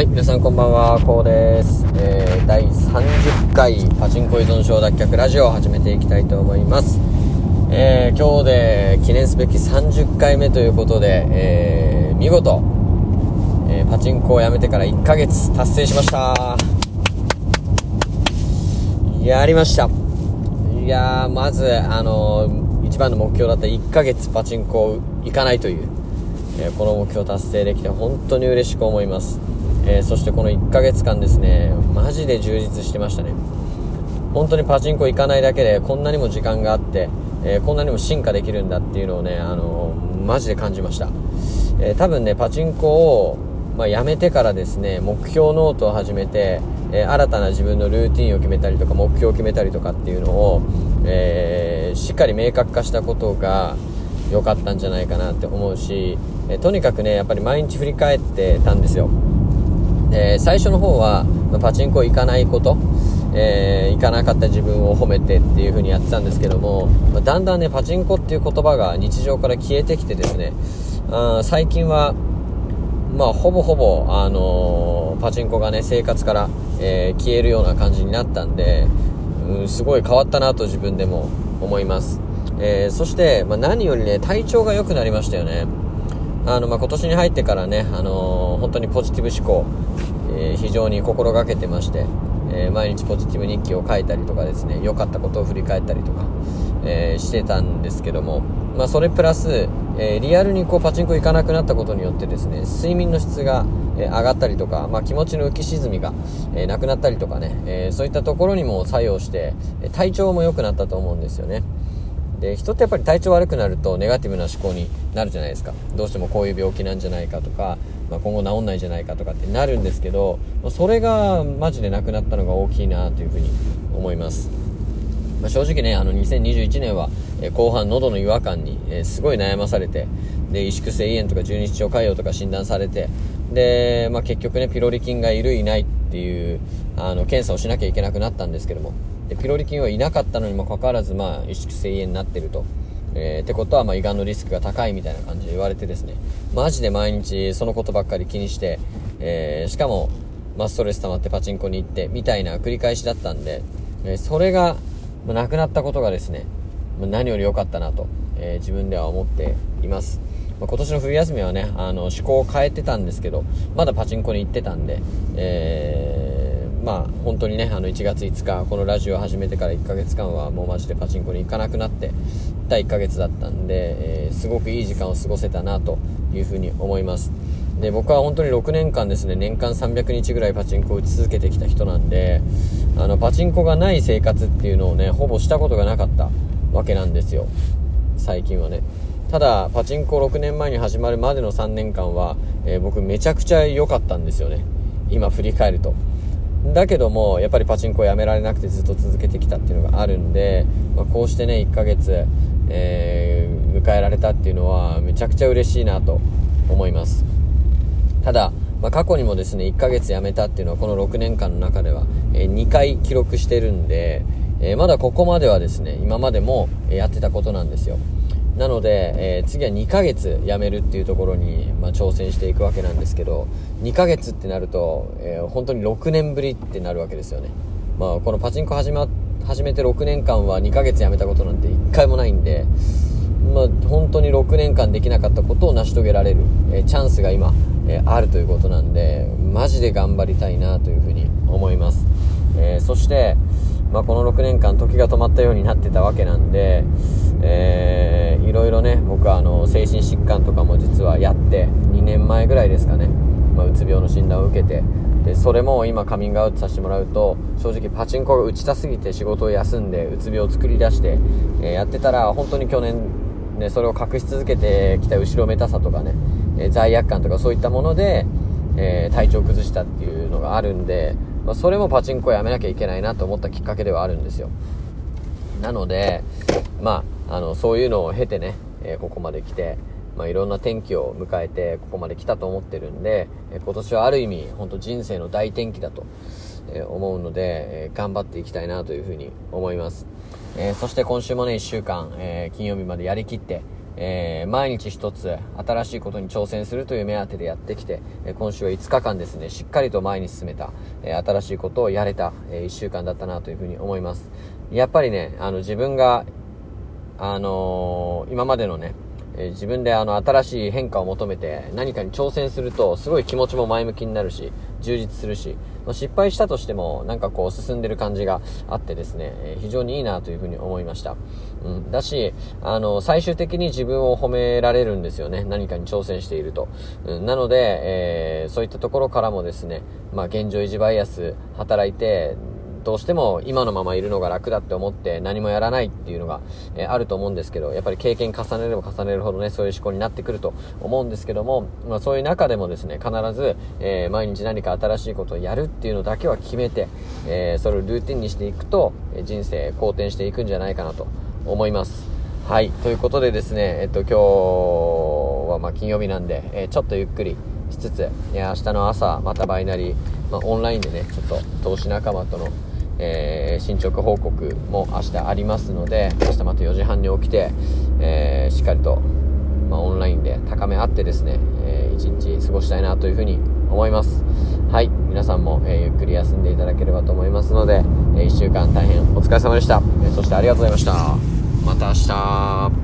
はい、皆さんこんばんは、こうです。えー、第30回パチンコ依存症脱却ラジオを始めていきたいと思います。えー、今日で記念すべき30回目ということで、えー、見事、えー、パチンコをやめてから1ヶ月達成しました。やりました。いやー、まず、あのー、一番の目標だった1ヶ月パチンコ行かないという、えーこの目標達成できて本当に嬉しく思います。えーそしてこの1ヶ月間ですね、マジで充実してましたね。本当にパチンコ行かないだけでこんなにも時間があって、えーこんなにも進化できるんだっていうのをね、あのーマジで感じました。え多分ね、パチンコを、まあ、やめてからですね、目標ノートを始めて、え新たな自分のルーティンを決めたりとか、目標を決めたりとかっていうのを、えしっかり明確化したことが良かったんじゃないかなって思うし、えとにかくね、やっぱり毎日振り返ってたんですよ。え最初の方は、まあパチンコ行かないこと、えー行かなかった自分を褒めてっていう風にやってたんですけども、まあだんだんね、パチンコっていう言葉が日常から消えてきてですね、あ最近は、まあ、ほぼほぼ、あのーパチンコがね、生活から、えー消えるような感じになったんで、うん、すごい変わったなと自分でも思います。えーそして、まあ、何よりね、体調が良くなりましたよね。あの、まあ、今年に入ってからね、あのー本当にポジティブ思考、えー非常に心がけてまして、えー毎日ポジティブ日記を書いたりとかですね、良かったことを振り返ったりとか、えしてたんですけども、まあ、それプラス、えリアルにこうパチンコ行かなくなったことによってですね、睡眠の質が、え上がったりとか、まあ、気持ちの浮き沈みが、えなくなったりとかね、えそういったところにも作用して、体調も良くなったと思うんですよね。で人ってやっぱり体調悪くなるとネガティブな思考になるじゃないですか。どうしてもこういう病気なんじゃないかとか、まあ、今後治んないんじゃないかとかってなるんですけどそれがマジでなくなったのが大きいなというふうに思います、まあ、正直ねあの2021年は、え後半喉の違和感に、えすごい悩まされてで萎縮性胃炎とか十二指腸潰瘍とか診断されてで、まあ、結局ねピロリ菌がいるいないっていうあの検査をしなきゃいけなくなったんですけども。でピロリ菌はいなかったのにもかかわらず、まあ、萎縮性炎になってると。えーってことは、まあ、胃がんのリスクが高いみたいな感じで言われてですね、マジで毎日そのことばっかり気にして、えーしかも、まあ、ストレス溜まってパチンコに行って、みたいな繰り返しだったんで、えーそれが、まあなくなったことがですね、まあ何より良かったなと、えー自分では思っています。まあ今年の冬休みはね、あの、思考を変えてたんですけど、まだパチンコに行ってたんで、えーまあ本当にね、あの1月5日、このラジオを始めてから1ヶ月間はもうマジでパチンコに行かなくなってた1ヶ月だったんで、えーすごくいい時間を過ごせたなというふうに思います。で、僕は本当に6年間ですね、年間300日ぐらいパチンコを打ち続けてきた人なんで、あの、パチンコがない生活っていうのをね、ほぼしたことがなかったわけなんですよ。最近はね。ただ、パチンコ6年前に始まるまでの3年間は、えー僕めちゃくちゃ良かったんですよね。今振り返ると。だけども、やっぱりパチンコをやめられなくてずっと続けてきたっていうのがあるんで、まあ、こうしてね、1ヶ月、えー迎えられたっていうのは、めちゃくちゃ嬉しいなと思います。ただ、まあ、過去にもですね、1ヶ月辞めたっていうのはこの6年間の中では、え2回記録してるんで、えーまだここまではですね、今までもやってたことなんですよ。なので、えー次は2ヶ月辞めるっていうところに、まあ、挑戦していくわけなんですけど、2ヶ月ってなると、えー本当に6年ぶりってなるわけですよね。まあ、このパチンコ始ま、始めて6年間は2ヶ月辞めたことなんて1回もないんで、まあ、本当に6年間できなかったことを成し遂げられる、えーチャンスが今、えあるということなんで、マジで頑張りたいなというふうに思います。えそして、まあ、この6年間時が止まったようになってたわけなんで、えーいろいろね、僕はあの、精神疾患とかも実はやって、2年前ぐらいですかね、まあ、うつ病の診断を受けて、で、それも今カミングアウトさせてもらうと、正直パチンコが打ちたすぎて仕事を休んで、うつ病を作り出して、えーやってたら、本当に去年、ね、それを隠し続けてきた後ろめたさとかね、えー罪悪感とかそういったもので、えー体調を崩したっていうのがあるんで、まあ、それもパチンコをやめなきゃいけないなと思ったきっかけではあるんですよ。なので、まあ、あの、そういうのを経てね、えーここまで来て、まあ、いろんな転機を迎えて、ここまで来たと思ってるんで、え今年はある意味、本当人生の大転機だと、え思うので、え頑張っていきたいなというふうに思います。えーそして今週もね、1週間、えー金曜日までやりきって、えー、毎日一つ新しいことに挑戦するという目当てでやってきて、え今週は5日間ですね、しっかりと前に進めた、え新しいことをやれた、え1週間だったなというふうに思います。やっぱりね、あの自分が、あの今までのね、え自分であの新しい変化を求めて何かに挑戦するとすごい気持ちも前向きになるし充実するし失敗したとしてもなんかこう進んでる感じがあってですね、え非常にいいなというふうに思いました、うん、だしあの最終的に自分を褒められるんですよね。何かに挑戦していると、うん、なので、えー、そういったところからもですね、まあ、現状維持バイアス働いてどうしても今のままいるのが楽だって思って何もやらないっていうのが、えー、あると思うんですけど、やっぱり経験重ねれば重ねるほどね、そういう思考になってくると思うんですけども、まあそういう中でもですね、必ず、えー、毎日何か新しいことをやるっていうのだけは決めて、えー、それをルーティンにしていくと、人生好転していくんじゃないかなと思います。はい。ということでですね、えっと、今日はま金曜日なんで、えちょっとゆっくりしつつ、いや、明日の朝、またバイナリー、まあ、オンラインでね、ちょっと投資仲間とのえー、進捗報告も明日ありますので、明日また4時半に起きて、えー、しっかりと、まあ、オンラインで高め合ってですね、えー、一日過ごしたいなというふうに思います。はい。皆さんも、えー、ゆっくり休んでいただければと思いますので、え、1週間大変お疲れ様でした。え、そしてありがとうございました。また明日。